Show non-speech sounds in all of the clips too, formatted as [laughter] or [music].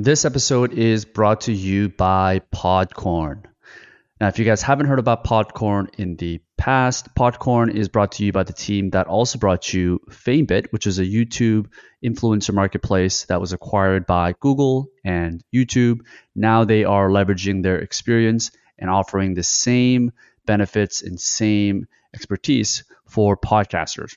This episode is brought to you by Podcorn. Now, if you guys haven't heard about Podcorn in the past, Podcorn is brought to you by the team that also brought you FameBit, which is a YouTube influencer marketplace that was acquired by Google and YouTube. Now they are leveraging their experience and offering the same benefits and same expertise for podcasters.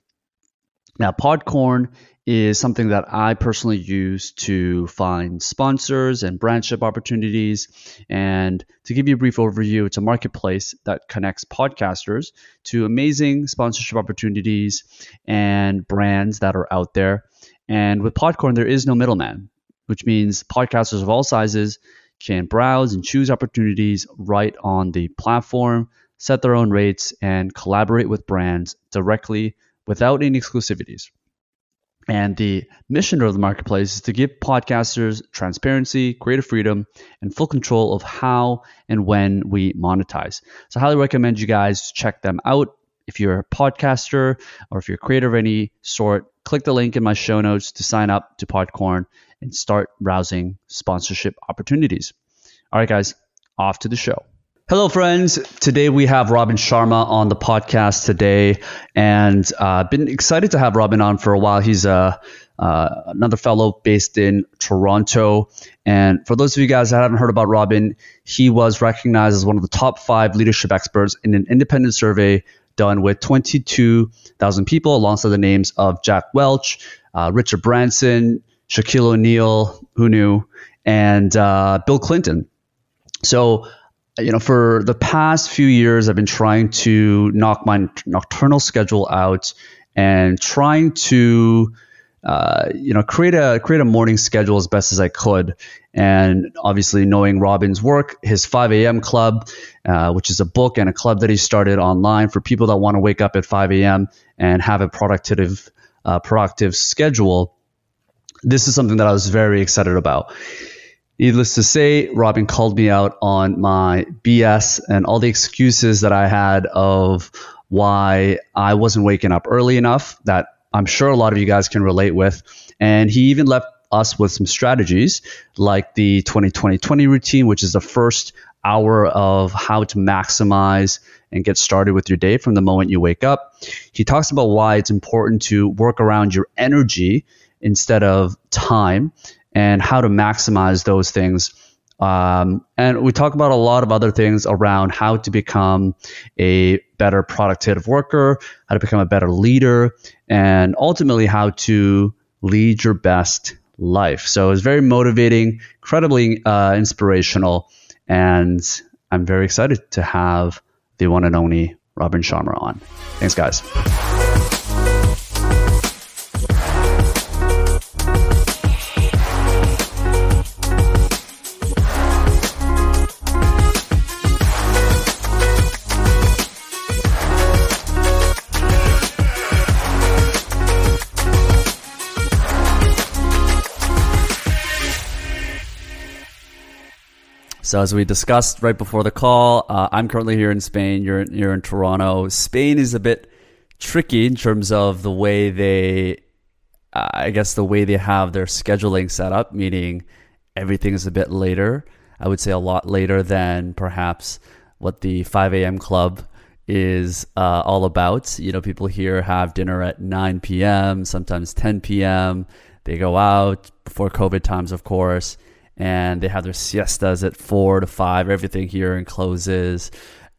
Now, Podcorn is something that I personally use to find sponsors and brandship opportunities. And to give you a brief overview, it's a marketplace that connects podcasters to amazing sponsorship opportunities and brands that are out there. And with Podcorn, there is no middleman, which means podcasters of all sizes can browse and choose opportunities right on the platform, set their own rates, and collaborate with brands directly without any exclusivities. And the mission of the marketplace is to give podcasters transparency, creative freedom, and full control of how and when we monetize. So I highly recommend you guys check them out. If you're a podcaster or if you're a creator of any sort, click the link in my show notes to sign up to Podcorn and start browsing sponsorship opportunities. All right, guys, off to the show. Hello, friends. Today we have Robin Sharma on the podcast today, and uh, been excited to have Robin on for a while. He's a uh, uh, another fellow based in Toronto, and for those of you guys that haven't heard about Robin, he was recognized as one of the top five leadership experts in an independent survey done with 22,000 people, alongside the names of Jack Welch, uh, Richard Branson, Shaquille O'Neal, who knew, and uh, Bill Clinton. So you know, for the past few years, I've been trying to knock my nocturnal schedule out and trying to, uh, you know, create a create a morning schedule as best as I could. And obviously, knowing Robin's work, his 5 a.m. club, uh, which is a book and a club that he started online for people that want to wake up at 5 a.m. and have a productive, uh, productive schedule. This is something that I was very excited about. Needless to say, Robin called me out on my BS and all the excuses that I had of why I wasn't waking up early enough that I'm sure a lot of you guys can relate with. And he even left us with some strategies like the 20-20-20 routine, which is the first hour of how to maximize and get started with your day from the moment you wake up. He talks about why it's important to work around your energy instead of time and how to maximize those things. Um, and we talk about a lot of other things around how to become a better productive worker, how to become a better leader, and ultimately how to lead your best life. So it's very motivating, incredibly uh, inspirational, and I'm very excited to have the one and only Robin Sharma on. Thanks, guys. So as we discussed right before the call, uh, I'm currently here in Spain. You're you're in Toronto. Spain is a bit tricky in terms of the way they, uh, I guess, the way they have their scheduling set up, meaning everything is a bit later. I would say a lot later than perhaps what the 5 a.m. club is uh, all about. You know, people here have dinner at 9 p.m., sometimes 10 p.m. They go out before COVID times, of course and they have their siestas at four to five. Everything here and closes.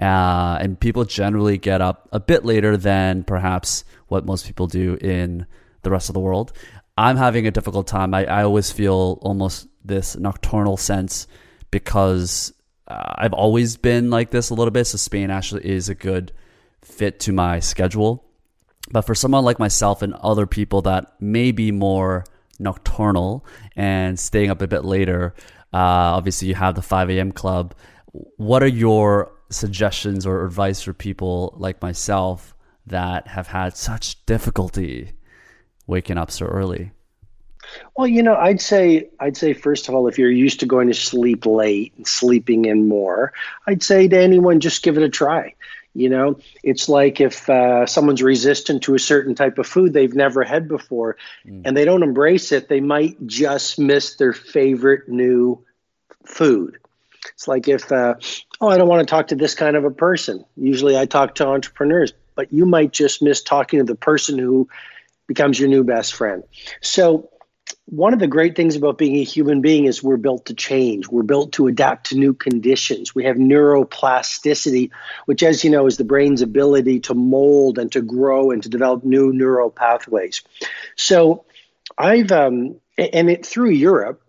Uh, and people generally get up a bit later than perhaps what most people do in the rest of the world. I'm having a difficult time. I, I always feel almost this nocturnal sense because uh, I've always been like this a little bit. So Spain actually is a good fit to my schedule. But for someone like myself and other people that may be more nocturnal and staying up a bit later. Uh, obviously, you have the 5 a.m. club. What are your suggestions or advice for people like myself that have had such difficulty waking up so early? Well, you know, I'd say I'd say first of all, if you're used to going to sleep late and sleeping in more, I'd say to anyone just give it a try. You know, it's like if uh, someone's resistant to a certain type of food they've never had before, mm. and they don't embrace it, they might just miss their favorite new food. It's like if, uh, oh, I don't want to talk to this kind of a person. Usually, I talk to entrepreneurs, but you might just miss talking to the person who becomes your new best friend. So one of the great things about being a human being is we're built to change. We're built to adapt to new conditions. We have neuroplasticity, which, as you know, is the brain's ability to mold and to grow and to develop new neural pathways. So, I've um, and it through Europe,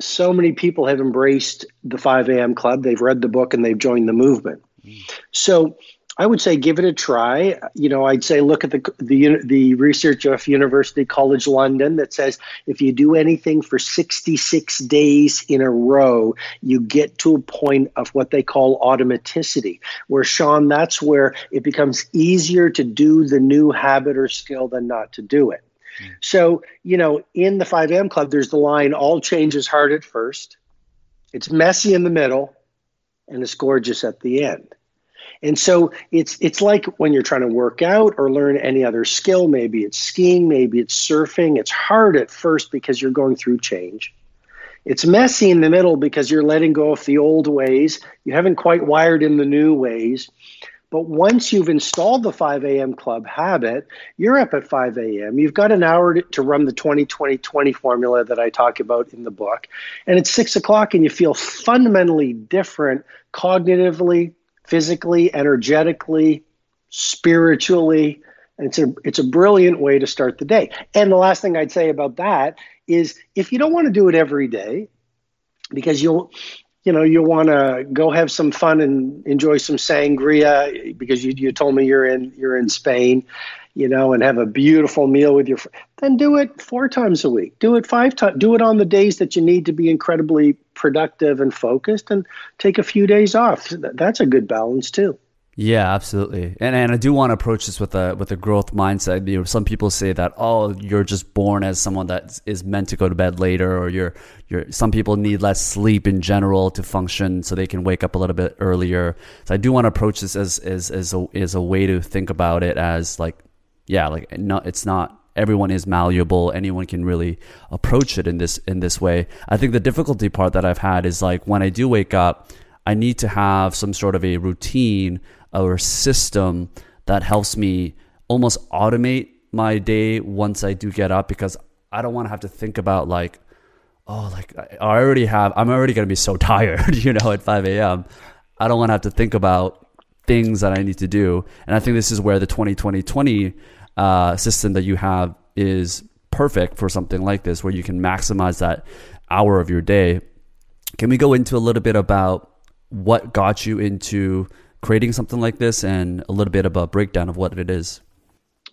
so many people have embraced the 5 a.m. club. They've read the book and they've joined the movement. Mm. So I would say give it a try. You know, I'd say look at the the the research of University College London that says if you do anything for 66 days in a row, you get to a point of what they call automaticity, where Sean, that's where it becomes easier to do the new habit or skill than not to do it. Mm. So, you know, in the 5M club, there's the line all change is hard at first, it's messy in the middle, and it's gorgeous at the end. And so it's it's like when you're trying to work out or learn any other skill, maybe it's skiing, maybe it's surfing. It's hard at first because you're going through change. It's messy in the middle because you're letting go of the old ways. You haven't quite wired in the new ways. But once you've installed the 5 a.m. club habit, you're up at 5 a.m. You've got an hour to, run the 20 20 20 formula that I talk about in the book. And it's six o'clock, and you feel fundamentally different cognitively, physically, energetically, spiritually. And it's a it's a brilliant way to start the day. And the last thing I'd say about that is if you don't want to do it every day, because you'll you know you'll want to go have some fun and enjoy some sangria because you, you told me you're in you're in Spain you know and have a beautiful meal with your friend, then do it four times a week do it five times do it on the days that you need to be incredibly productive and focused and take a few days off. That's a good balance too. Yeah, absolutely. And and I do want to approach this with a with a growth mindset. You know, some people say that oh, you're just born as someone that is meant to go to bed later, or you're you're. Some people need less sleep in general to function, so they can wake up a little bit earlier. So I do want to approach this as as as a as a way to think about it as like, yeah, like no, it's not everyone is malleable. Anyone can really approach it in this in this way. I think the difficulty part that i've had is like when i do wake up i need to have some sort of a routine or system that helps me almost automate my day once i do get up because i don't want to have to think about like oh like i already have i'm already going to be so [laughs] tired you know at 5 a.m i don't want to have to think about things that i need to do. And i think this is where the 2020 20 uh, system that you have is perfect for something like this, where you can maximize that hour of your day. Can we go into a little bit about what got you into creating something like this and a little bit of a breakdown of what it is?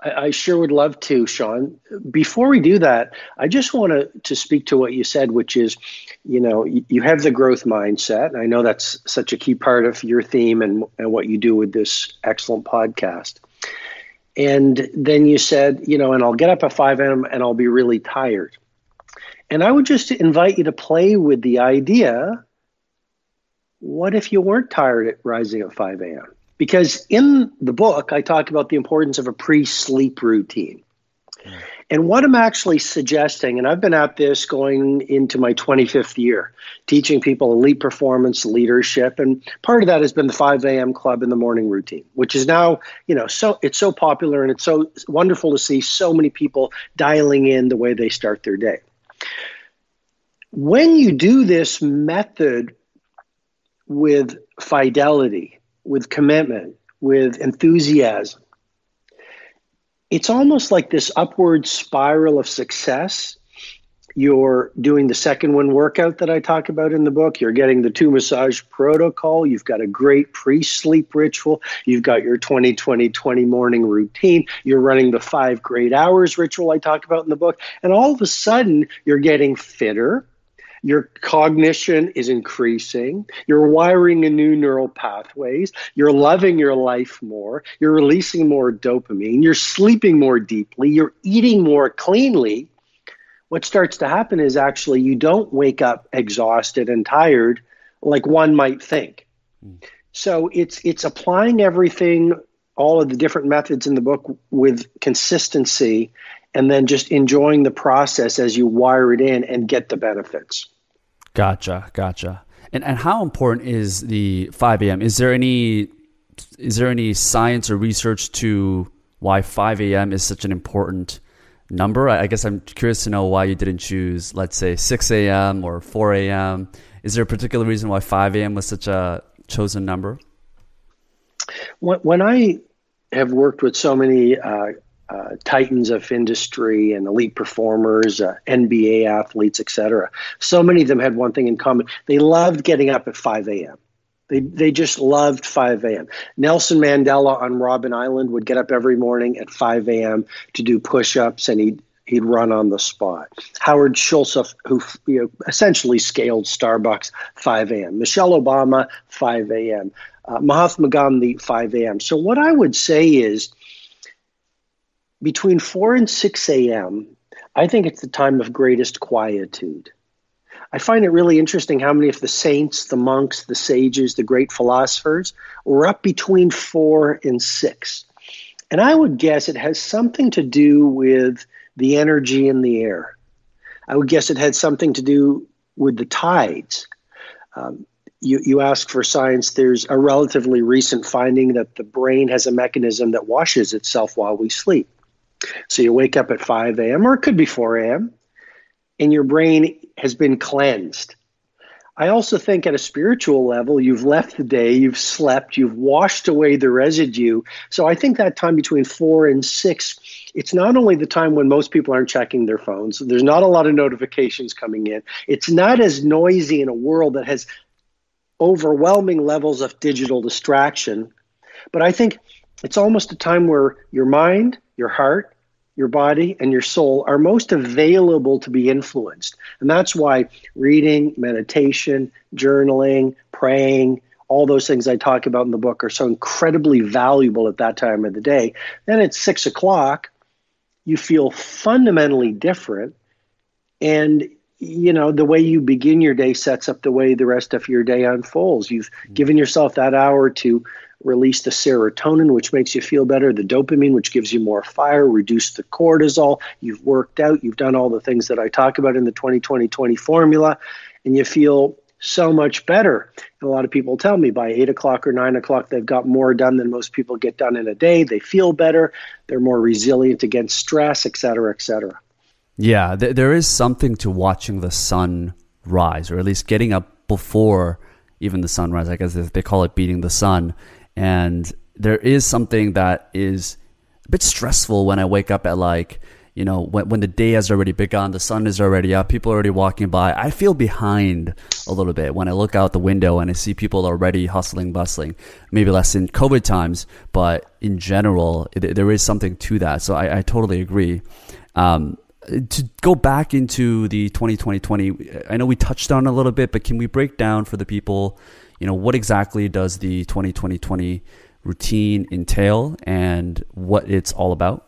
I, sure would love to, Sean. Before we do that, I just want to, to speak to what you said, which is, you know, you, have the growth mindset. I know that's such a key part of your theme and, and what you do with this excellent podcast. And then you said, you know, and I'll get up at 5 a.m. and I'll be really tired. And I would just invite you to play with the idea what if you weren't tired at rising at 5 a.m.? Because in the book, I talk about the importance of a pre sleep routine. And what I'm actually suggesting, and I've been at this going into my 25th year, teaching people elite performance leadership. And part of that has been the 5 a.m. club in the morning routine, which is now, you know, so it's so popular and it's so wonderful to see so many people dialing in the way they start their day. When you do this method with fidelity, with commitment, with enthusiasm, it's almost like this upward spiral of success you're doing the second wind workout that I talk about in the book. You're getting the two massage protocol. You've got a great pre sleep ritual. You've got your 20 20 20 morning routine. You're running the five great hours ritual I talk about in the book. And all of a sudden, you're getting fitter. Your cognition is increasing. You're wiring new neural pathways. You're loving your life more. You're releasing more dopamine. You're sleeping more deeply. You're eating more cleanly what starts to happen is actually you don't wake up exhausted and tired like one might think. So it's it's applying everything, all of the different methods in the book with consistency, and then just enjoying the process as you wire it in and get the benefits. Gotcha, gotcha. And and how important is the 5 a.m.? Is there any is there any science or research to why 5 a.m. is such an important number. I guess I'm curious to know why you didn't choose, let's say, 6 a.m. or 4 a.m. Is there a particular reason why 5 a.m. was such a chosen number? When I have worked with so many uh, uh, titans of industry and elite performers, uh, NBA athletes, etc., so many of them had one thing in common: they loved getting up at 5 a.m. They, they just loved 5 a.m. Nelson Mandela on Robben Island would get up every morning at 5 a.m. to do push ups and he'd, he'd run on the spot. Howard Schultz, who you know, essentially scaled Starbucks, 5 a.m. Michelle Obama, 5 a.m. Uh, Mahatma Gandhi, 5 a.m. So, what I would say is between 4 and 6 a.m., I think it's the time of greatest quietude. I find it really interesting how many of the saints, the monks, the sages, the great philosophers were up between four and six. And I would guess it has something to do with the energy in the air. I would guess it had something to do with the tides. Um, you, you ask for science, there's a relatively recent finding that the brain has a mechanism that washes itself while we sleep. So you wake up at 5 a.m., or it could be 4 a.m., and your brain has been cleansed. I also think at a spiritual level, you've left the day, you've slept, you've washed away the residue. So I think that time between four and six, it's not only the time when most people aren't checking their phones, there's not a lot of notifications coming in. It's not as noisy in a world that has overwhelming levels of digital distraction. But I think it's almost a time where your mind, your heart, your body and your soul are most available to be influenced. And that's why reading, meditation, journaling, praying, all those things I talk about in the book are so incredibly valuable at that time of the day. Then at six o'clock, you feel fundamentally different. And you know the way you begin your day sets up the way the rest of your day unfolds you've mm-hmm. given yourself that hour to release the serotonin, which makes you feel better, the dopamine, which gives you more fire, reduce the cortisol. You've worked out, you've done all the things that I talk about in the 20 20 20 formula, and you feel so much better. And a lot of people tell me by eight o'clock or nine o'clock, they've got more done than most people get done in a day. They feel better, they're more resilient against stress, et cetera, et cetera. Yeah, th- there is something to watching the sun rise, or at least getting up before even the sunrise. I guess they call it beating the sun. And there is something that is a bit stressful when I wake up at like, you know, when, when the day has already begun, the sun is already up, people are already walking by. I feel behind a little bit when I look out the window and I see people already hustling, bustling. Maybe less in COVID times, but in general, it, there is something to that. So I, I totally agree. Um, to go back into the 2020 I know we touched on a little bit, but can we break down for the people you know, what exactly does the 2020 routine entail and what it's all about?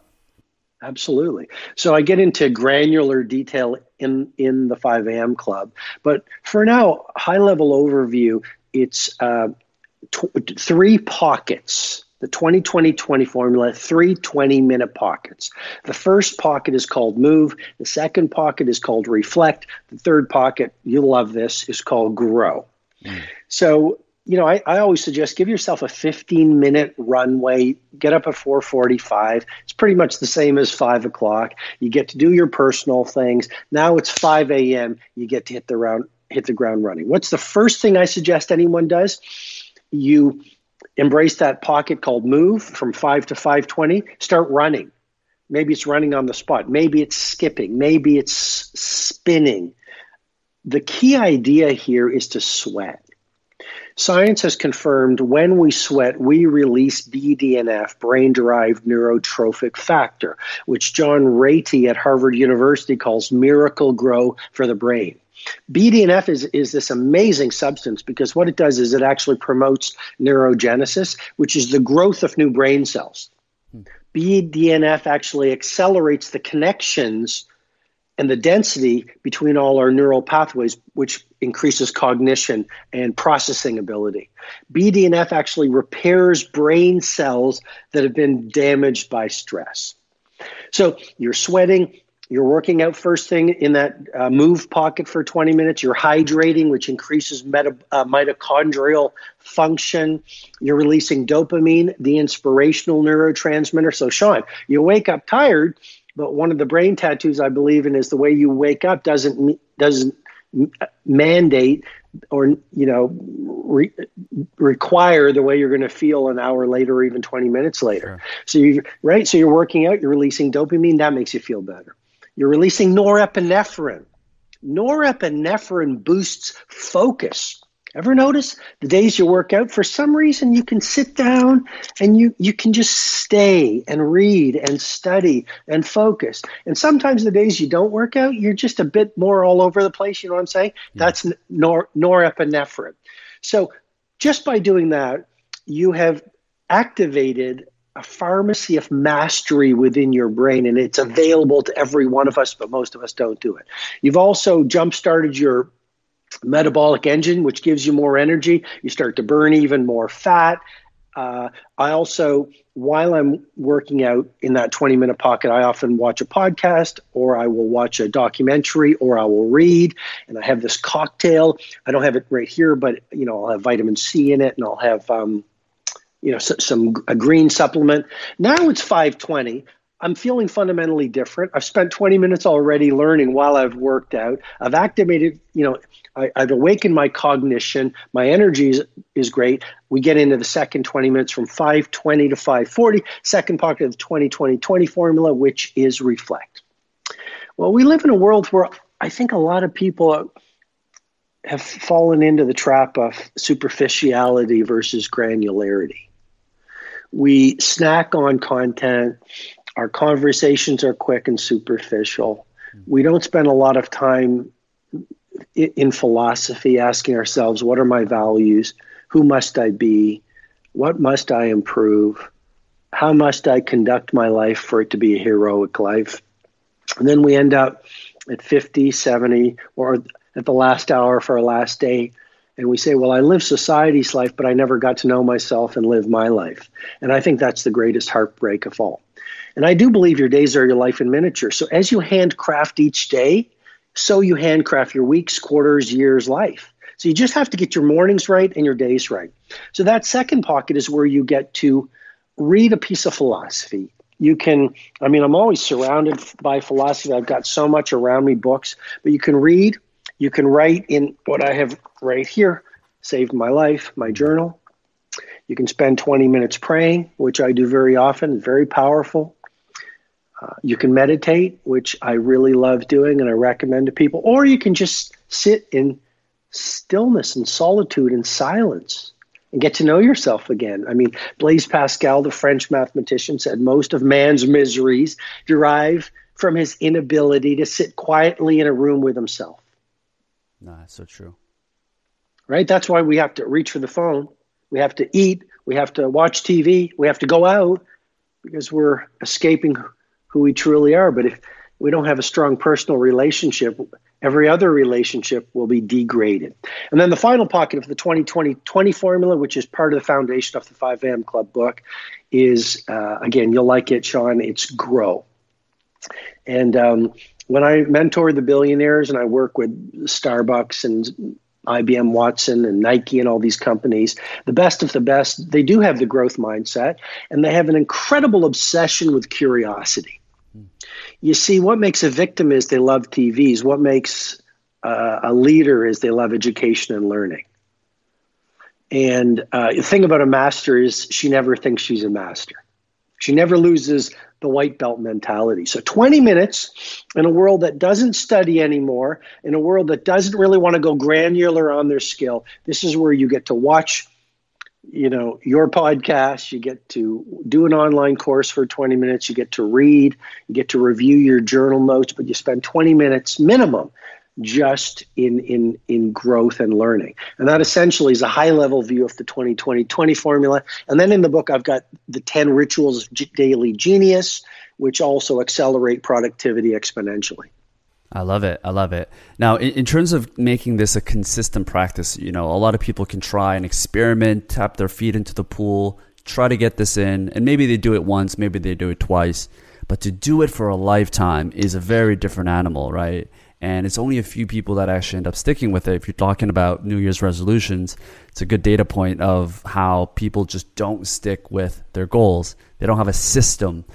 Absolutely. So I get into granular detail in in the 5 a.m. club, but for now, high level overview. It's uh, three pockets. The 2020-20 formula, three 20-minute pockets. The first pocket is called move. The second pocket is called reflect. The third pocket, you'll love this, is called grow. So, you know, I, I always suggest give yourself a 15 minute runway, get up at 445. It's pretty much the same as five o'clock. You get to do your personal things. Now it's 5 a.m. You get to hit the round, hit the ground running. What's the first thing I suggest anyone does? You embrace that pocket called move from 5 to 520 start running Maybe it's running on the spot. Maybe it's skipping. Maybe it's spinning. The key idea here is to sweat. Science has confirmed when we sweat, we release BDNF, brain derived neurotrophic factor, which John Ratey at Harvard University calls Miracle-Gro for the brain. BDNF is, is this amazing substance because what it does is it actually promotes neurogenesis, which is the growth of new brain cells. Hmm. BDNF actually accelerates the connections and the density between all our neural pathways, which increases cognition and processing ability. BDNF actually repairs brain cells that have been damaged by stress. So you're sweating, you're working out first thing in that uh, move pocket for 20 minutes. You're hydrating, which increases meta, uh, mitochondrial function. You're releasing dopamine, the inspirational neurotransmitter. So, Sean, you wake up tired, but one of the brain tattoos I believe in is the way you wake up doesn't doesn't mandate or you know re- require the way you're going to feel an hour later or even 20 minutes later. Sure. So you right, so you're working out, you're releasing dopamine, that makes you feel better. You're releasing norepinephrine. Norepinephrine boosts focus. Ever notice the days you work out, for some reason you can sit down and you, you can just stay and read and study and focus. And sometimes the days you don't work out, you're just a bit more all over the place. You know what I'm saying? Yeah. That's nor, norepinephrine. So just by doing that, you have activated a pharmacy of mastery within your brain, and it's available to every one of us, but most of us don't do it. You've also jump started your metabolic engine, which gives you more energy. You start to burn even more fat. Uh, I also, while I'm working out in that 20 minute pocket, I often watch a podcast or I will watch a documentary or I will read. And I have this cocktail. I don't have it right here, but you know, I'll have vitamin C in it and I'll have, um, you know, some a green supplement. Now it's 520. I'm feeling fundamentally different. I've spent 20 minutes already learning while I've worked out. I've activated, you know, I, have awakened my cognition. My energy is, is great. We get into the second 20 minutes from 520 to 540, second pocket of the 20 20 20 formula, which is reflect. Well, we live in a world where I think a lot of people have fallen into the trap of superficiality versus granularity. We snack on content our conversations are quick and superficial. We don't spend a lot of time in philosophy asking ourselves, what are my values? Who must I be? What must I improve? How must I conduct my life for it to be a heroic life? And then we end up at 50, 70, or at the last hour for our last day. And we say, well, I live society's life, but I never got to know myself and live my life. And I think that's the greatest heartbreak of all. And I do believe your days are your life in miniature. So as you handcraft each day, so you handcraft your weeks, quarters, years, life. So you just have to get your mornings right and your days right. So that second pocket is where you get to read a piece of philosophy. You can, I mean, I'm always surrounded by philosophy. I've got so much around me, books, but you can read, you can write in what I have right here, saved my life, my journal. You can spend 20 minutes praying, which I do very often, very powerful. Uh, you can meditate, which I really love doing and I recommend to people, or you can just sit in stillness and solitude and silence and get to know yourself again. I mean, Blaise Pascal, the French mathematician, said most of man's miseries derive from his inability to sit quietly in a room with himself. That's so true. Right? That's why we have to reach for the phone. We have to eat. We have to watch TV. We have to go out because we're escaping who we truly are. But if we don't have a strong personal relationship, every other relationship will be degraded. And then the final pocket of the 2020 20 formula, which is part of the foundation of the 5 a.m. Club book, is uh, again, you'll like it, Sean, it's grow. And um, when I mentor the billionaires and I work with Starbucks and IBM Watson and Nike and all these companies, the best of the best, they do have the growth mindset and they have an incredible obsession with curiosity. You see, what makes a victim is they love TVs. What makes uh, a leader is they love education and learning. And uh, the thing about a master is she never thinks she's a master. She never loses the white belt mentality. So 20 minutes in a world that doesn't study anymore, in a world that doesn't really want to go granular on their skill, this is where you get to watch you know your podcast you get to do an online course for 20 minutes you get to read you get to review your journal notes but you spend 20 minutes minimum just in in in growth and learning and that essentially is a high level view of the 2020 20 formula and then in the book i've got the 10 rituals of daily genius which also accelerate productivity exponentially I love it. I love it. Now, in, in, terms of making this a consistent practice, you know, a lot of people can try and experiment, tap their feet into the pool, try to get this in, and maybe they do it once, maybe they do it twice. But to do it for a lifetime is a very different animal, right? And it's only a few people that actually end up sticking with it. If you're talking about New Year's resolutions, it's a good data point of how people just don't stick with their goals. They don't have a system.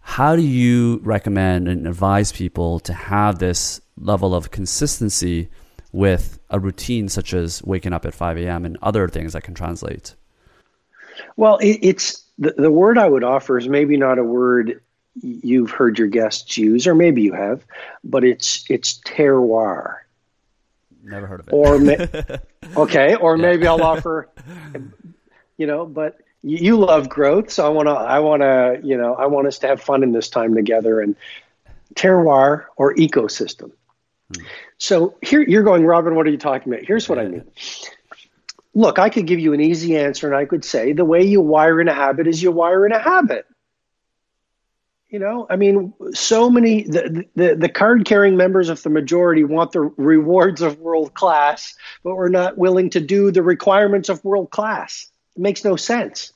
How do you recommend and advise people to have this level of consistency with a routine such as waking up at 5 a.m. and other things that can translate? Well, it, it's the, the word I would offer is maybe not a word you've heard your guests use, or maybe you have, but it's it's terroir. Never heard of it. Or ma- [laughs] okay, or yeah. maybe I'll [laughs] offer, you know, but you love growth, so I want to I want to you know I want us to have fun in this time together and terroir or ecosystem. Hmm. So here you're going, Robin. What are you talking about? Here's what I mean. Look, I could give you an easy answer, and I could say the way you wire in a habit is you wire in a habit. You know, I mean, so many the the, the card carrying members of the majority want the rewards of world class, but we're not willing to do the requirements of world class. It makes no sense.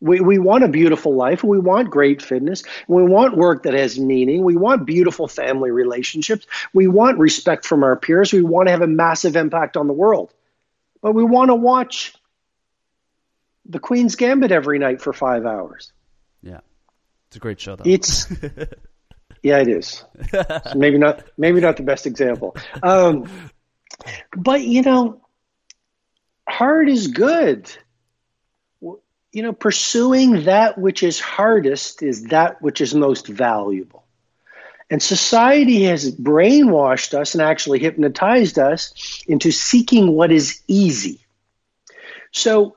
We, we want a beautiful life. We want great fitness. We want work that has meaning. We want beautiful family relationships. We want respect from our peers. We want to have a massive impact on the world. But we want to watch the Queen's Gambit every night for five hours. It's a great show, though. It's. [laughs] yeah, it is. So maybe not. Maybe not the best example. Um, but you know, hard is good you know, pursuing that which is hardest is that which is most valuable. And society has brainwashed us and actually hypnotized us into seeking what is easy. So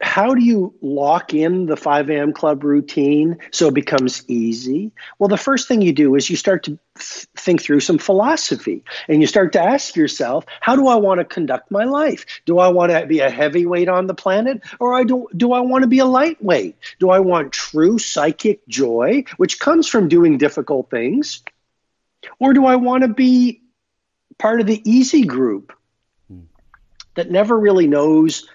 how do you lock in the 5 a.m. club routine so it becomes easy? Well, the first thing you do is you start to th- think through some philosophy and you start to ask yourself, how do I want to conduct my life? Do I want to be a heavyweight on the planet or I do, do I want to be a lightweight? Do I want true psychic joy, which comes from doing difficult things? Or do I want to be part of the easy group hmm. that never really knows?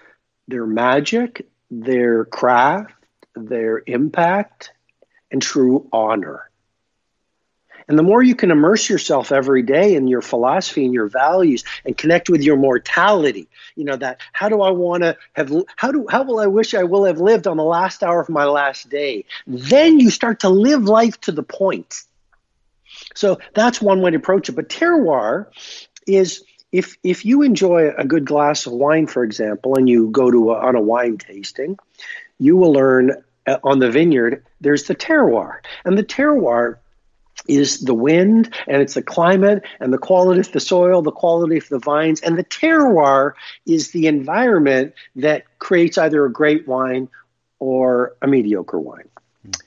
Their magic, their craft, their impact, and true honor. And the more you can immerse yourself every day in your philosophy and your values and connect with your mortality, you know, that how do I want to have, how do, how will I wish I will have lived on the last hour of my last day? Then you start to live life to the point. So that's one way to approach it. But terroir is if if you enjoy a good glass of wine, for example, and you go to a, on a wine tasting, you will learn uh, on the vineyard there's the terroir, and the terroir is the wind and it's the climate and the quality of the soil, the quality of the vines, and the terroir is the environment that creates either a great wine or a mediocre wine. Mm.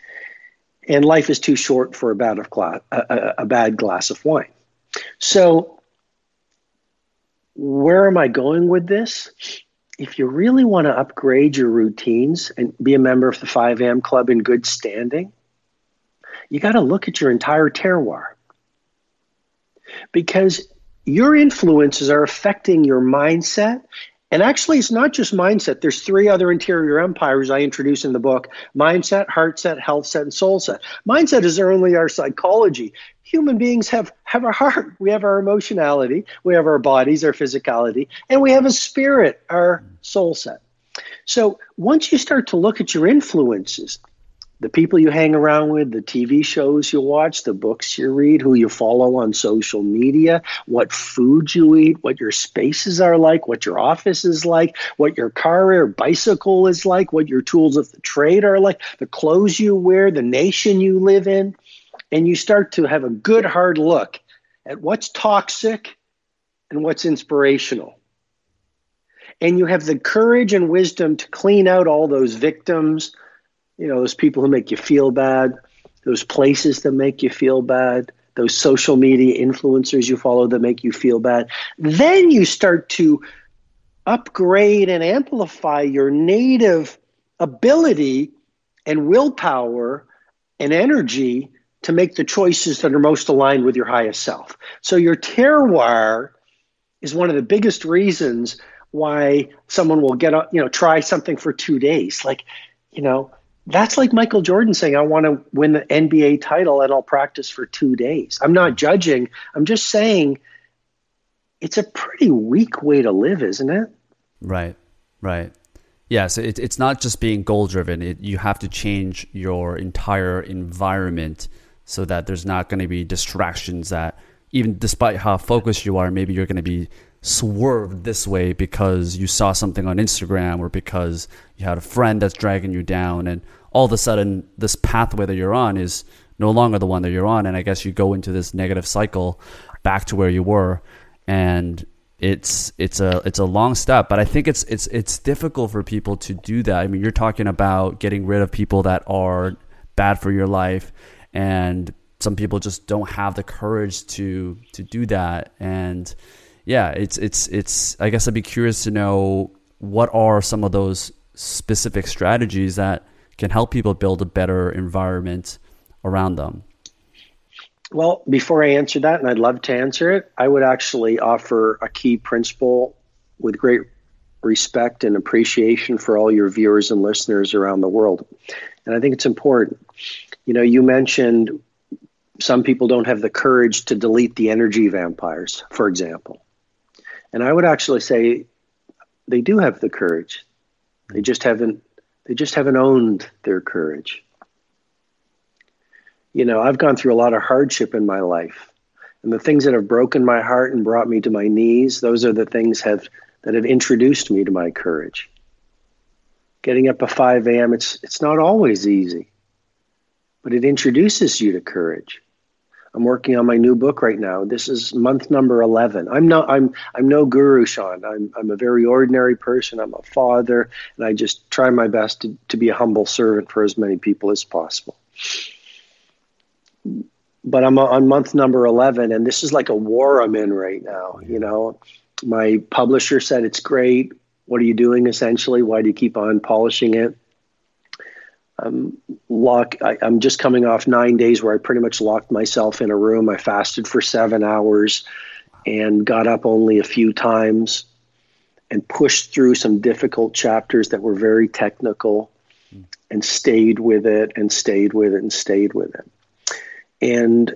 And life is too short for a bad of a, a, a bad glass of wine. So where am I going with this? If you really want to upgrade your routines and be a member of the 5 a.m. club in good standing, you got to look at your entire terroir. Because your influences are affecting your mindset and actually, it's not just mindset. There's three other interior empires I introduce in the book mindset, heart set, health set, and soul set. Mindset is only our psychology. Human beings have, have a heart. We have our emotionality, we have our bodies, our physicality, and we have a spirit, our soul set. So once you start to look at your influences, the people you hang around with, the TV shows you watch, the books you read, who you follow on social media, what food you eat, what your spaces are like, what your office is like, what your car or bicycle is like, what your tools of the trade are like, the clothes you wear, the nation you live in. And you start to have a good hard look at what's toxic and what's inspirational. And you have the courage and wisdom to clean out all those victims you know, those people who make you feel bad, those places that make you feel bad, those social media influencers you follow that make you feel bad. Then you start to upgrade and amplify your native ability and willpower and energy to make the choices that are most aligned with your highest self. So your terroir is one of the biggest reasons why someone will get up, you know try something for 2 days like you know that's like Michael Jordan saying, I want to win the NBA title and I'll practice for two days. I'm not judging. I'm just saying it's a pretty weak way to live, isn't it? Right, right. Yeah, so it, it's not just being goal driven. You have to change your entire environment so that there's not going to be distractions that, even despite how focused you are, maybe you're going to be swerved this way because you saw something on Instagram or because you had a friend that's dragging you down. And all of a sudden this pathway that you're on is no longer the one that you're on. And i guess you go into this negative cycle back to where you were. And it's it's a it's a long step but i think it's it's it's difficult for people to do that. I mean you're talking about getting rid of people that are bad for your life and some people just don't have the courage to to do that and yeah it's it's it's i guess i'd be curious to know what are some of those specific strategies that can help people build a better environment around them? Well, before I answer that, and I'd love to answer it, I would actually offer a key principle with great respect and appreciation for all your viewers and listeners around the world. And I think it's important. You know, you mentioned some people don't have the courage to delete the energy vampires, for example. And I would actually say they do have the courage. They just haven't they just haven't owned their courage. You know, I've gone through a lot of hardship in my life. And the things that have broken my heart and brought me to my knees, those are the things have that have introduced me to my courage. Getting up at 5 a.m., it's it's not always easy, but it introduces you to courage. I'm working on my new book right now. This is month number 11. I'm not I'm I'm no guru, Sean. I'm I'm a very ordinary person. I'm a father, and I just try my best to, to be a humble servant for as many people as possible. But I'm on month number 11 and this is like a war I'm in right now, you know. My publisher said it's great. What are you doing essentially? Why do you keep on polishing it? Um, lock. I, am just coming off nine days where I pretty much locked myself in a room. I fasted for seven hours and got up only a few times and pushed through some difficult chapters that were very technical and stayed with it and stayed with it and stayed with it. And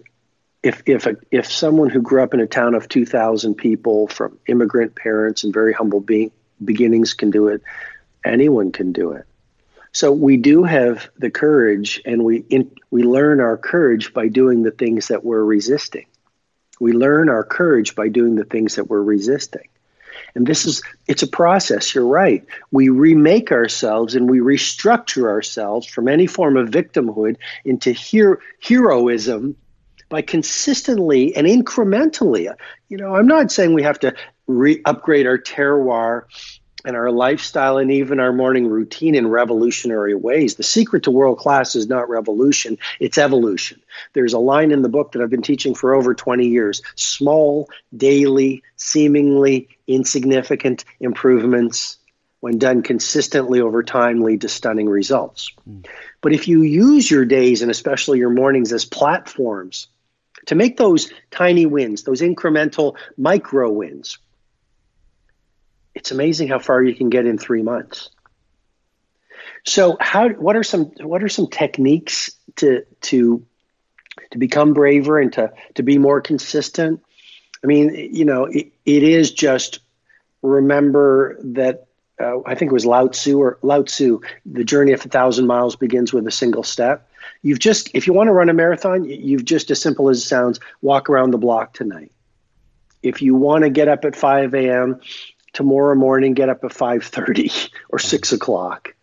if if a, if someone who grew up in a town of 2,000 people from immigrant parents and very humble be- beginnings can do it, anyone can do it. So we do have the courage, and we in, we learn our courage by doing the things that we're resisting. We learn our courage by doing the things that we're resisting. And this is it's a process, you're right. We remake ourselves and we restructure ourselves from any form of victimhood into hero, heroism by consistently and incrementally. You know, I'm not saying we have to re- upgrade our terroir and our lifestyle and even our morning routine in revolutionary ways. The secret to world class is not revolution, it's evolution. There's a line in the book that I've been teaching for over 20 years small, daily, seemingly insignificant improvements, when done consistently over time, lead to stunning results. Mm. But if you use your days and especially your mornings as platforms to make those tiny wins, those incremental micro wins, it's amazing how far you can get in three months. So, how? What are some? What are some techniques to to to become braver and to to be more consistent? I mean, you know, it, it is just remember that uh, I think it was Lao Tzu or Lao Tzu, the journey of a thousand miles begins with a single step. You've just, if you want to run a marathon, you've just as simple as it sounds, walk around the block tonight. If you want to get up at 5 a.m. tomorrow morning, get up at 5:30 or 6 o'clock.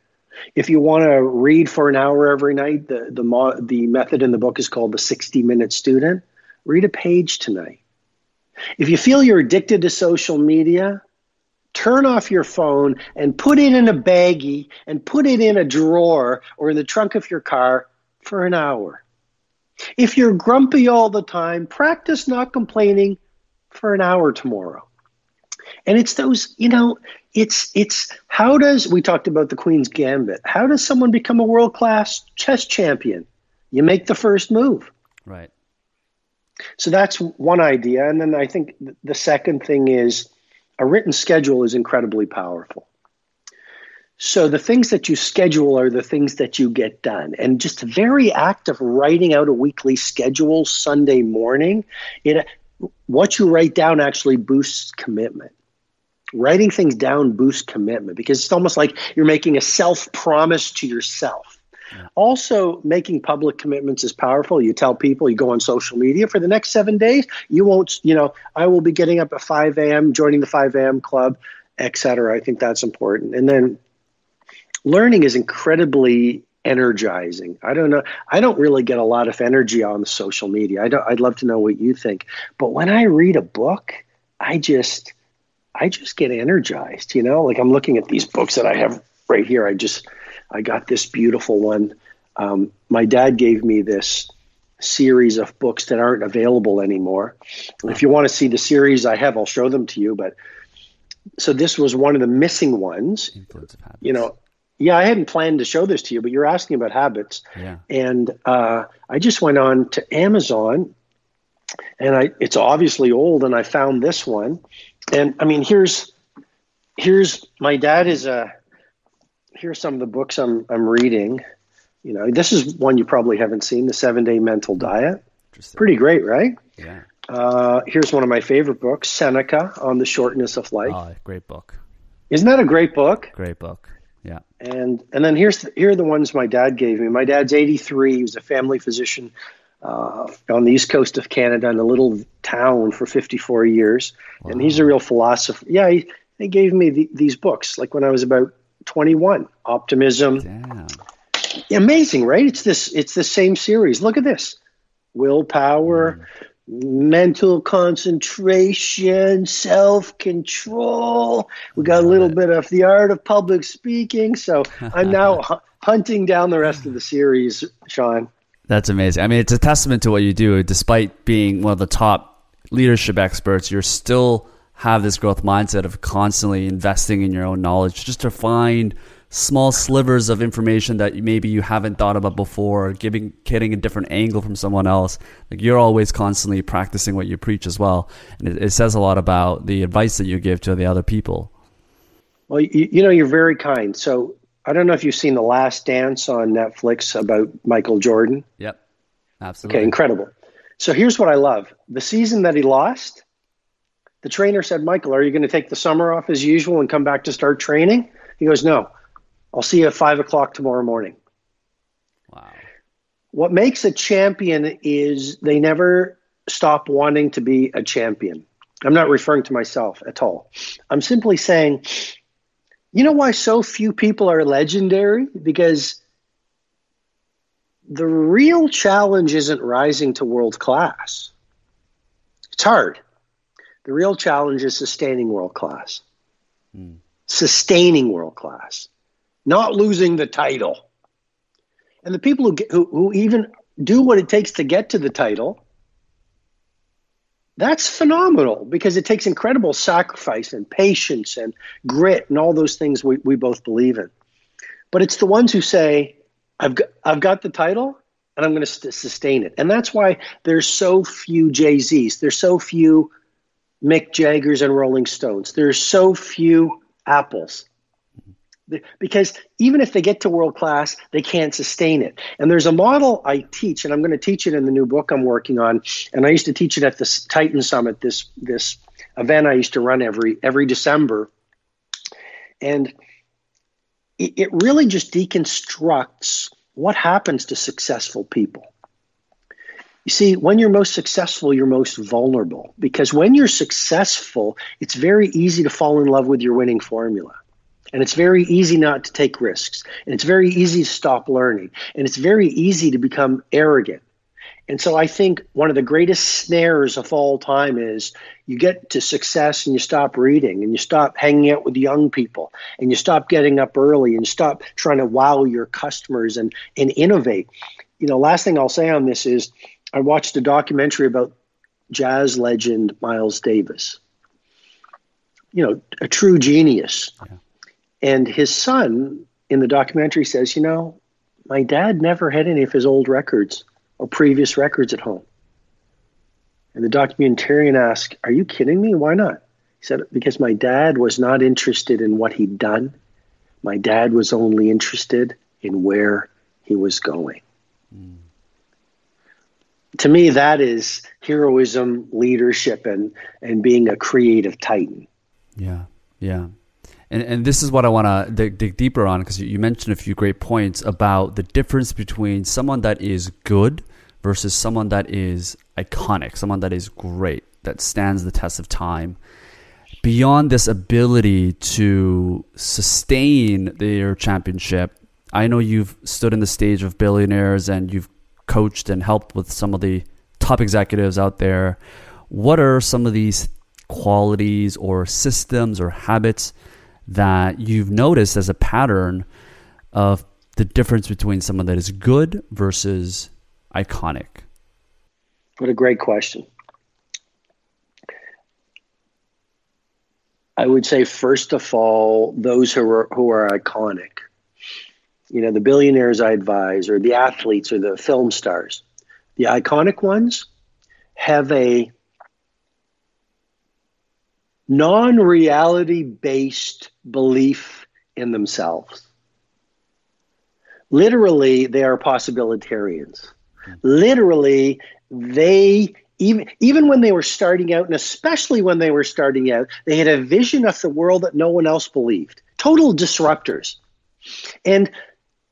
If you want to read for an hour every night, the the mo- the method in the book is called the 60 minute student. Read a page tonight. If you feel you're addicted to social media, turn off your phone and put it in a baggie and put it in a drawer or in the trunk of your car for an hour. If you're grumpy all the time, practice not complaining for an hour tomorrow. And it's those, you know, it's it's how does we talked about the Queen's Gambit. How does someone become a world-class chess champion? You make the first move. Right. So that's one idea. And then I think the second thing is a written schedule is incredibly powerful. So the things that you schedule are the things that you get done. And just the very act of writing out a weekly schedule Sunday morning, it what you write down actually boosts commitment. Writing things down boosts commitment because it's almost like you're making a self promise to yourself. Also, making public commitments is powerful. You tell people, you go on social media for the next seven days, you won't, you know, I will be getting up at 5 a.m., joining the 5 a.m. club, etc. I think that's important. And then learning is incredibly energizing. I don't know. I don't really get a lot of energy on social media. I don't, I'd love to know what you think. But when I read a book, I just I just get energized, you know? Like I'm looking at these books that I have right here. I just I got this beautiful one. Um, my dad gave me this series of books that aren't available anymore. If you want to see the series I have, I'll show them to you. But so this was one of the missing ones. You know, yeah, I hadn't planned to show this to you, but you're asking about habits. Yeah. And uh, I just went on to Amazon, and I it's obviously old, and I found this one. And I mean, here's here's my dad is a here's some of the books I'm I'm reading. You know, this is one you probably haven't seen, the Seven Day Mental Diet. Pretty great, right? Yeah. Uh, here's one of my favorite books, Seneca on the Shortness of Life. Oh, great book. Isn't that a great book? Great book. Yeah. And and then here's the, here are the ones my dad gave me. My dad's 83. He was a family physician uh, on the east coast of Canada in a little town for 54 years. Wow. And he's a real philosopher. Yeah, he, he gave me the, these books like when I was about 21. Optimism. Damn. Amazing, right? It's this. It's the same series. Look at this. Willpower. Mm mental concentration, self control. We got a little bit of the art of public speaking. So I'm now [laughs] hunting down the rest of the series, Sean. That's amazing. I mean, it's a testament to what you do. Despite being one of the top leadership experts, you're still have this growth mindset of constantly investing in your own knowledge just to find small slivers of information that maybe you haven't thought about before, or giving getting a different angle from someone else. Like you're always constantly practicing what you preach as well, and it, it says a lot about the advice that you give to the other people. Well, you, you know, you're very kind. So I don't know if you've seen The Last Dance on Netflix about Michael Jordan. Yep, absolutely. Okay, incredible. So here's what I love: the season that he lost. The trainer said, Michael, are you going to take the summer off as usual and come back to start training? He goes, No, I'll see you at five o'clock tomorrow morning. Wow. What makes a champion is they never stop wanting to be a champion. I'm not referring to myself at all. I'm simply saying, you know why so few people are legendary? Because the real challenge isn't rising to world class. It's hard. The real challenge is sustaining world class. Mm. Sustaining world class not losing the title. And the people who, get, who, who even do what it takes to get to the title, that's phenomenal because it takes incredible sacrifice and patience and grit and all those things we, we both believe in. But it's the ones who say, I've got, I've got the title and I'm going to st- sustain it. And that's why there's so few Jay Z's. There's so few Mick Jaggers and Rolling Stones. There's so few Apples because even if they get to world class, they can't sustain it. And there's a model I teach, and I'm going to teach it in the new book I'm working on. And I used to teach it at the Titan Summit, this this event I used to run every every December. And it, it really just deconstructs what happens to successful people. You see, when you're most successful, you're most vulnerable because when you're successful, it's very easy to fall in love with your winning formula. And it's very easy not to take risks. And it's very easy to stop learning. And it's very easy to become arrogant. And so I think one of the greatest snares of all time is you get to success and you stop reading and you stop hanging out with young people and you stop getting up early and stop trying to wow your customers and, and innovate. You know, last thing I'll say on this is I watched a documentary about jazz legend Miles Davis. You know, a true genius. Yeah. And his son in the documentary says, you know, my dad never had any of his old records or previous records at home. And the documentarian asked, Are you kidding me? Why not? He said, Because my dad was not interested in what he'd done. My dad was only interested in where he was going. Mm. To me, that is heroism, leadership, and, and being a creative titan. Yeah, yeah. And, and this is what I want to dig, dig, deeper on because you, you mentioned a few great points about the difference between someone that is good versus someone that is iconic, someone that is great, that stands the test of time. Beyond this ability to sustain their championship, I know you've stood in the stage of billionaires and you've coached and helped with some of the top executives out there. What are some of these qualities or systems or habits that you've noticed as a pattern of the difference between someone that is good versus iconic? What a great question. I would say first of all, those who are who are iconic. You know, the billionaires I advise, or the athletes, or the film stars. The iconic ones have a non-reality based belief in themselves. Literally, they are possibilitarians. Literally they even even when they were starting out and especially when they were starting out they had a vision of the world that no one else believed. Total disruptors. And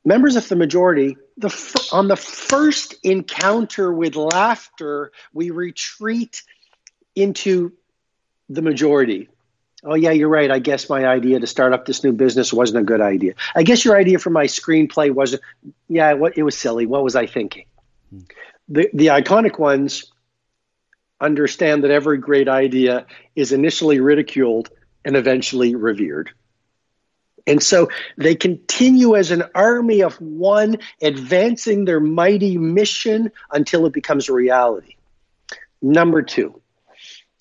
members of the majority the on the first encounter with laughter we retreat into the majority. Oh yeah you're right. I guess my idea to start up this new business wasn't a good idea. I guess your idea for my screenplay wasn't yeah it was silly. What was i thinking? Hmm. The, the iconic ones understand that every great idea is initially ridiculed and eventually revered. And so they continue as an army of one, advancing their mighty mission until it becomes a reality. Number two,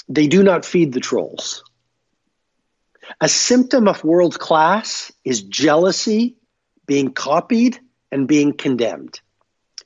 they do not feed the trolls. A symptom of world class is jealousy, being copied, and being condemned.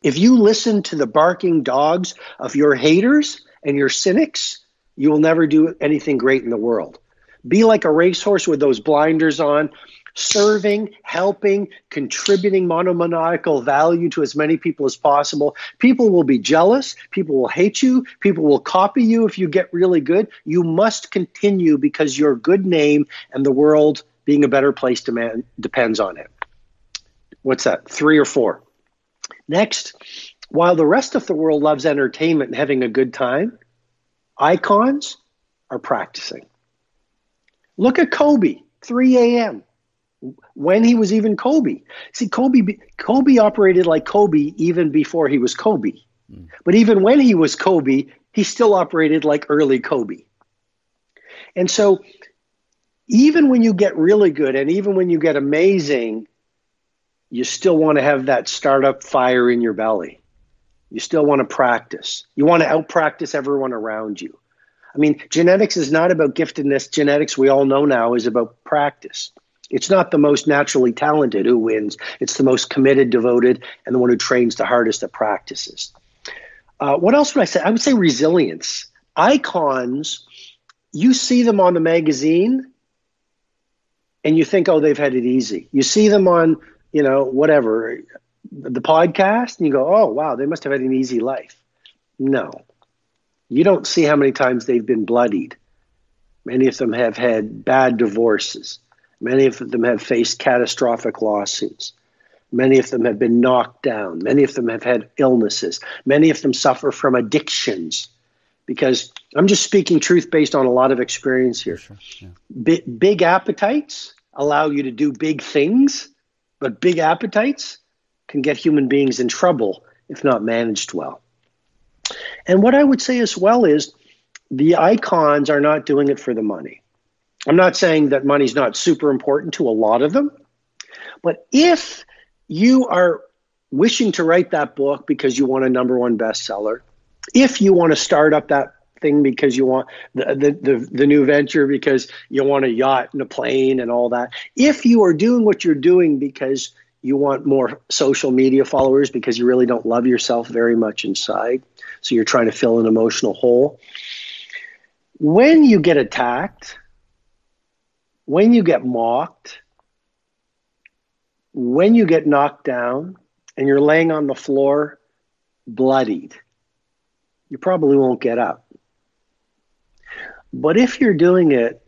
If you listen to the barking dogs of your haters and your cynics, you will never do anything great in the world. Be like a racehorse with those blinders on, serving, helping, contributing monomaniacal value to as many people as possible. People will be jealous. People will hate you. People will copy you if you get really good. You must continue because your good name and the world being a better place demand, depends on it. What's that? Three or four? Next, while the rest of the world loves entertainment and having a good time, icons are practicing. Look at Kobe, 3 a.m. When he was even Kobe. See, Kobe, Kobe operated like Kobe even before he was Kobe. Mm. But even when he was Kobe, he still operated like early Kobe. And so, even when you get really good and even when you get amazing, you still want to have that startup fire in your belly. You still want to practice. You want to out practice everyone around you. I mean, genetics is not about giftedness. Genetics, we all know now, is about practice. It's not the most naturally talented who wins, it's the most committed, devoted, and the one who trains the hardest at practices. Uh, what else would I say? I would say resilience. Icons, you see them on the magazine and you think, oh, they've had it easy. You see them on you know, whatever, the podcast, and you go, oh, wow, they must have had an easy life. No. You don't see how many times they've been bloodied. Many of them have had bad divorces. Many of them have faced catastrophic lawsuits. Many of them have been knocked down. Many of them have had illnesses. Many of them suffer from addictions. Because I'm just speaking truth based on a lot of experience here. Sure, yeah. B- big appetites allow you to do big things, but big appetites can get human beings in trouble if not managed well. And what I would say as well is the icons are not doing it for the money. I'm not saying that money's not super important to a lot of them, but if you are wishing to write that book because you want a number one bestseller, if you want to start up that thing because you want the, the, the, the, new venture because you want a yacht and a plane and all that, if you are doing what you're doing because you want more social media followers because you really don't love yourself very much inside, so you're trying to fill an emotional hole. When you get attacked, when you get mocked, when you get knocked down and you're laying on the floor bloodied, you probably won't get up. But if you're doing it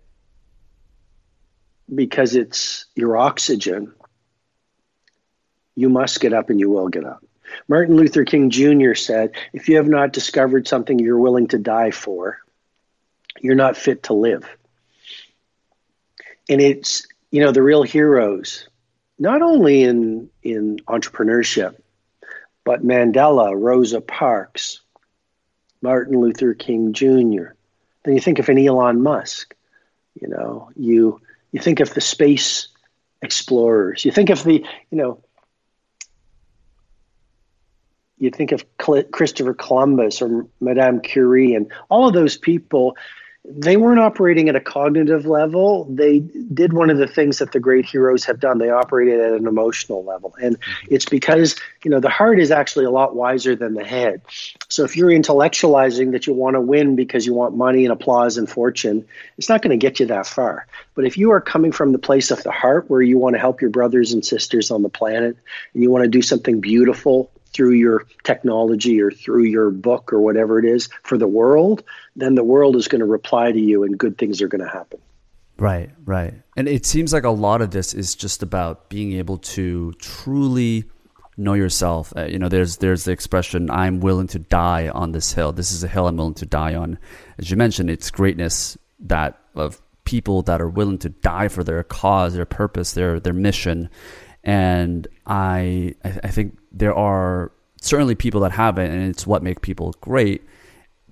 because it's your oxygen, you must get up and you will get up. Martin Luther King Jr. said, If you have not discovered something you're willing to die for, you're not fit to live. And it's, you know, the real heroes not only in in entrepreneurship, but Mandela, Rosa Parks, Martin Luther King Jr. Then you think of an Elon Musk. You know, you you think of the space explorers. You think of the you know. You think of Christopher Columbus or Madame Curie and all of those people they weren't operating at a cognitive level. They did one of the things that the great heroes have done. They operated at an emotional level. And it's because, you know, the heart is actually a lot wiser than the head. So if you're intellectualizing that you want to win because you want money and applause and fortune, it's not going to get you that far. But if you are coming from the place of the heart where you want to help your brothers and sisters on the planet and you want to do something beautiful through your technology or through your book or whatever it is for the world, then the world is going to reply to you and good things are going to happen. Right, right. And it seems like a lot of this is just about being able to truly know yourself. Uh, you know, there's there's the expression I'm willing to die on this hill. This is a hill I'm willing to die on. As you mentioned, it's greatness that of people that are willing to die for their cause, their purpose, their their mission. And I I think there are certainly people that have it, and it's what make people great.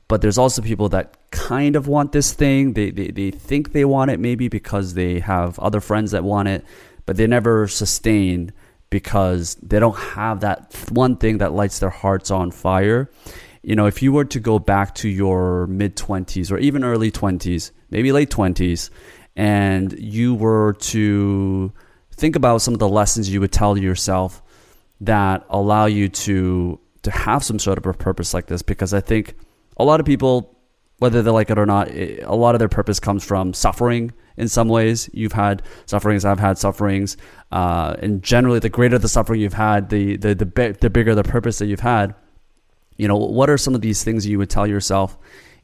But there's also people that kind of want this thing. They, they, they think they want it maybe because they have other friends that want it, but they never sustain because they don't have that one thing that lights their hearts on fire. You know, if you were to go back to your mid 20s or even early 20s, maybe late 20s, and you were to think about some of the lessons you would tell yourself that allow you to to have some sort of a purpose like this because I think a lot of people whether they like it or not a lot of their purpose comes from suffering in some ways. You've had sufferings I've had sufferings. Uh, and generally the greater the suffering you've had the the the, the bigger the purpose that you've had. You know what are some of these things you would tell yourself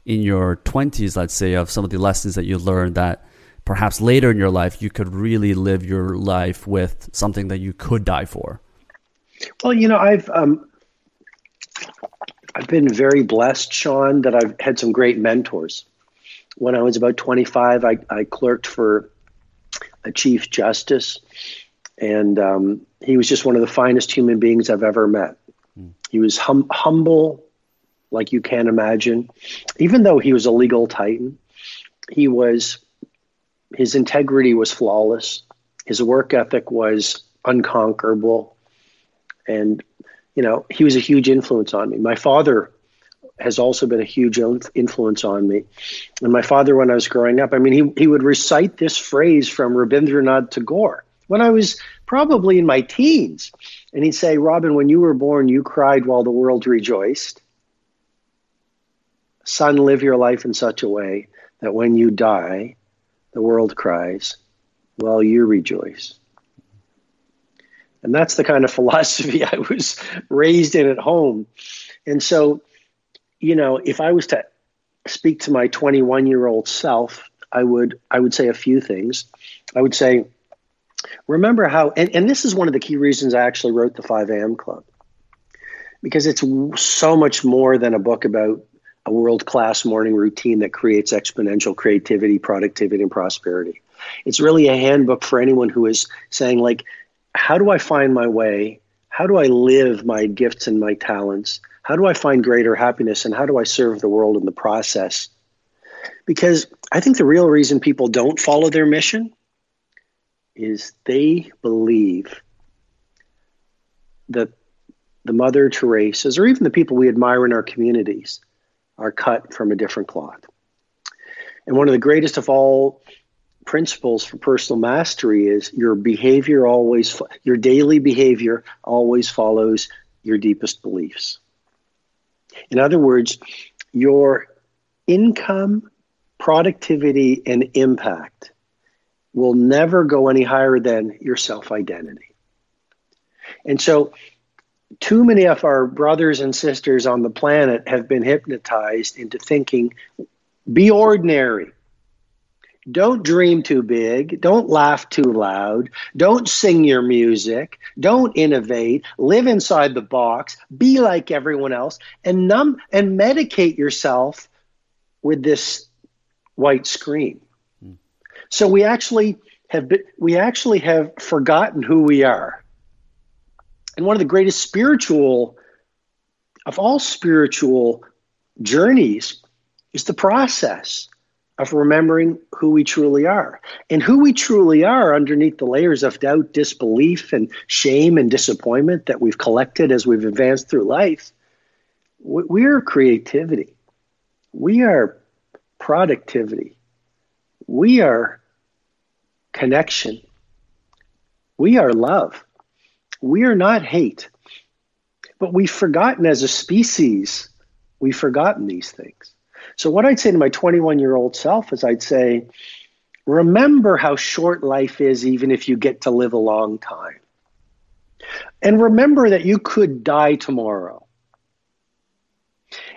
in your 20s let's say of some of the lessons that you learned that perhaps later in your life you could really live your life with something that you could die for well, you know, I've um, I've been very blessed, Sean, that I've had some great mentors. When I was about 25, I, I clerked for a chief justice, and um, he was just one of the finest human beings I've ever met. Mm. He was hum- humble, like you can't imagine. Even though he was a legal titan, he was his integrity was flawless. His work ethic was unconquerable and you know he was a huge influence on me. My father has also been a huge influence on me. And my father when i was growing up i mean he, he would recite this phrase from rabindranath tagore. When i was probably in my teens and he'd say robin when you were born you cried while the world rejoiced. Son live your life in such a way that when you die the world cries while you rejoice and that's the kind of [laughs] philosophy I was raised in at home. And so, you know, if I was to speak to my 21 year old self, I would I would say a few things. I would say remember how, and, and this is one of the key reasons I actually wrote the 5 a.m. Club, because it's so much more than a book about a world class morning routine that creates exponential creativity, productivity, and prosperity. It's really a handbook for anyone who is saying, like, how do I find my way? How do I live my gifts and my talents? How do I find greater happiness? And how do I serve the world in the process? Because I think the real reason people don't follow their mission is they believe that the Mother Teresa's, or even the people we admire in our communities, are cut from a different cloth. And one of the greatest of all principles for personal mastery is your behavior always, your daily behavior always follows your deepest beliefs. In other words, your income, productivity, and impact will never go any higher than your self identity. And so, too many of our brothers and sisters on the planet have been hypnotized into thinking be ordinary. Don't dream too big. Don't laugh too loud. Don't sing your music. Don't innovate. Live inside the box. Be like everyone else and numb and medicate yourself with this white screen. Hmm. So we actually have been, we actually have forgotten who we are. And one of the greatest spiritual of all spiritual journeys is the process of remembering who we truly are. And who we truly are underneath the layers of doubt, disbelief, and shame and disappointment that we've collected as we've advanced through life. We are creativity. We are productivity. We are connection. We are love. We are not hate. But we've forgotten as a species, we've forgotten these things. So, what I'd say to my 21 year old self is I'd say, remember how short life is, even if you get to live a long time. And remember that you could die tomorrow.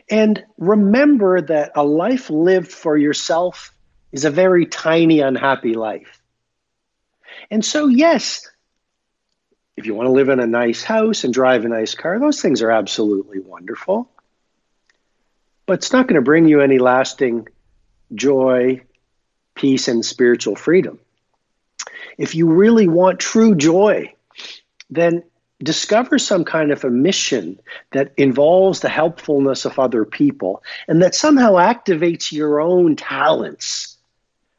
And remember that a life lived for yourself is a very tiny, unhappy life. And so, yes, if you want to live in a nice house and drive a nice car, those things are absolutely wonderful. But it's not going to bring you any lasting joy, peace, and spiritual freedom. If you really want true joy, then discover some kind of a mission that involves the helpfulness of other people and that somehow activates your own talents.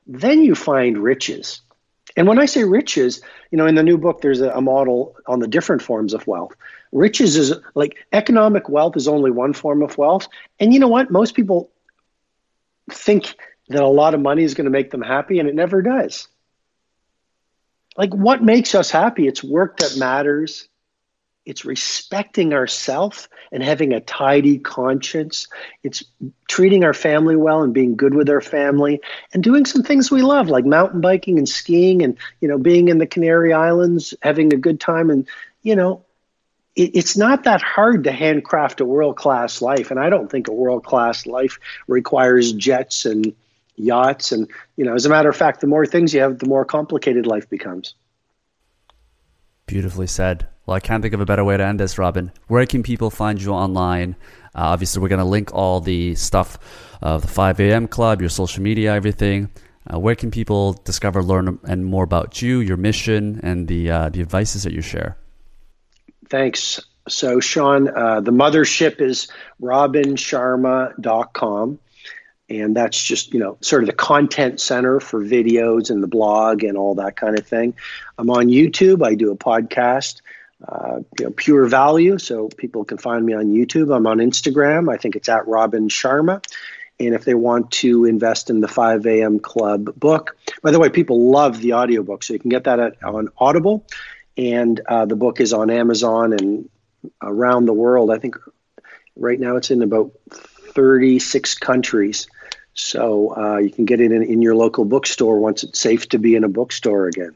Then you find riches. And when I say riches, you know, in the new book, there's a, model on the different forms of wealth. Riches is like economic wealth is only one form of wealth. And you know what? Most people think that a lot of money is going to make them happy, and it never does. Like, what makes us happy? It's work that matters, it's respecting ourselves and having a tidy conscience. It's treating our family well and being good with our family and doing some things we love, like mountain biking and skiing and, you know, being in the Canary Islands, having a good time. And, you know, it's not that hard to handcraft a world class life. And I don't think a world class life requires jets and yachts. And, you know, as a matter of fact, the more things you have, the more complicated life becomes. Beautifully said. Well, I can't think of a better way to end this, Robin. Where can people find you online? Uh, obviously, we're going to link all the stuff of the 5 a.m. club, your social media, everything. Uh, where can people discover, learn, and more about you, your mission, and the uh, the advices that you share? Thanks. So, Sean, uh, the mothership is robinsharma.com and that's just you know sort of the content center for videos and the blog and all that kind of thing. I'm on youtube. I do a podcast uh, you know pure value so people can find me on youtube. I'm on instagram. I think it's at robin sharma. And if they want to invest in the 5 a.m club book by the way people love the audiobook so you can get that at, on audible and uh, the book is on amazon and around the world i think right now it's in about 36 countries. So uh, you can get it in, in your local bookstore once it's safe to be in a bookstore again.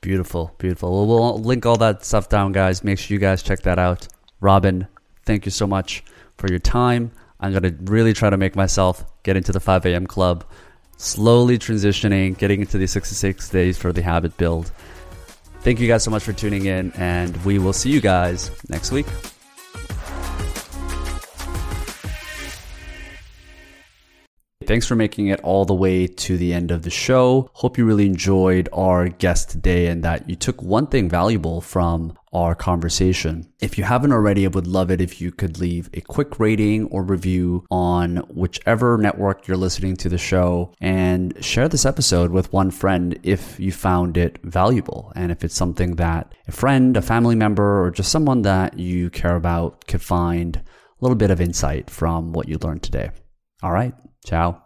Beautiful, beautiful. Well, we'll link all that stuff down, guys. Make sure you guys check that out. Robin, thank you so much for your time. I'm going to really try to make myself get into the 5 a.m. club, slowly transitioning, getting into the 66 days for the habit build. Thank you guys so much for tuning in, and we will see you guys next week. Thanks for making it all the way to the end of the show. Hope you really enjoyed our guest today and that you took one thing valuable from our conversation. If you haven't already, I would love it if you could leave a quick rating or review on whichever network you're listening to the show and share this episode with one friend if you found it valuable and if it's something that a friend, a family member, or just someone that you care about could find a little bit of insight from what you learned today. All right. Ciao.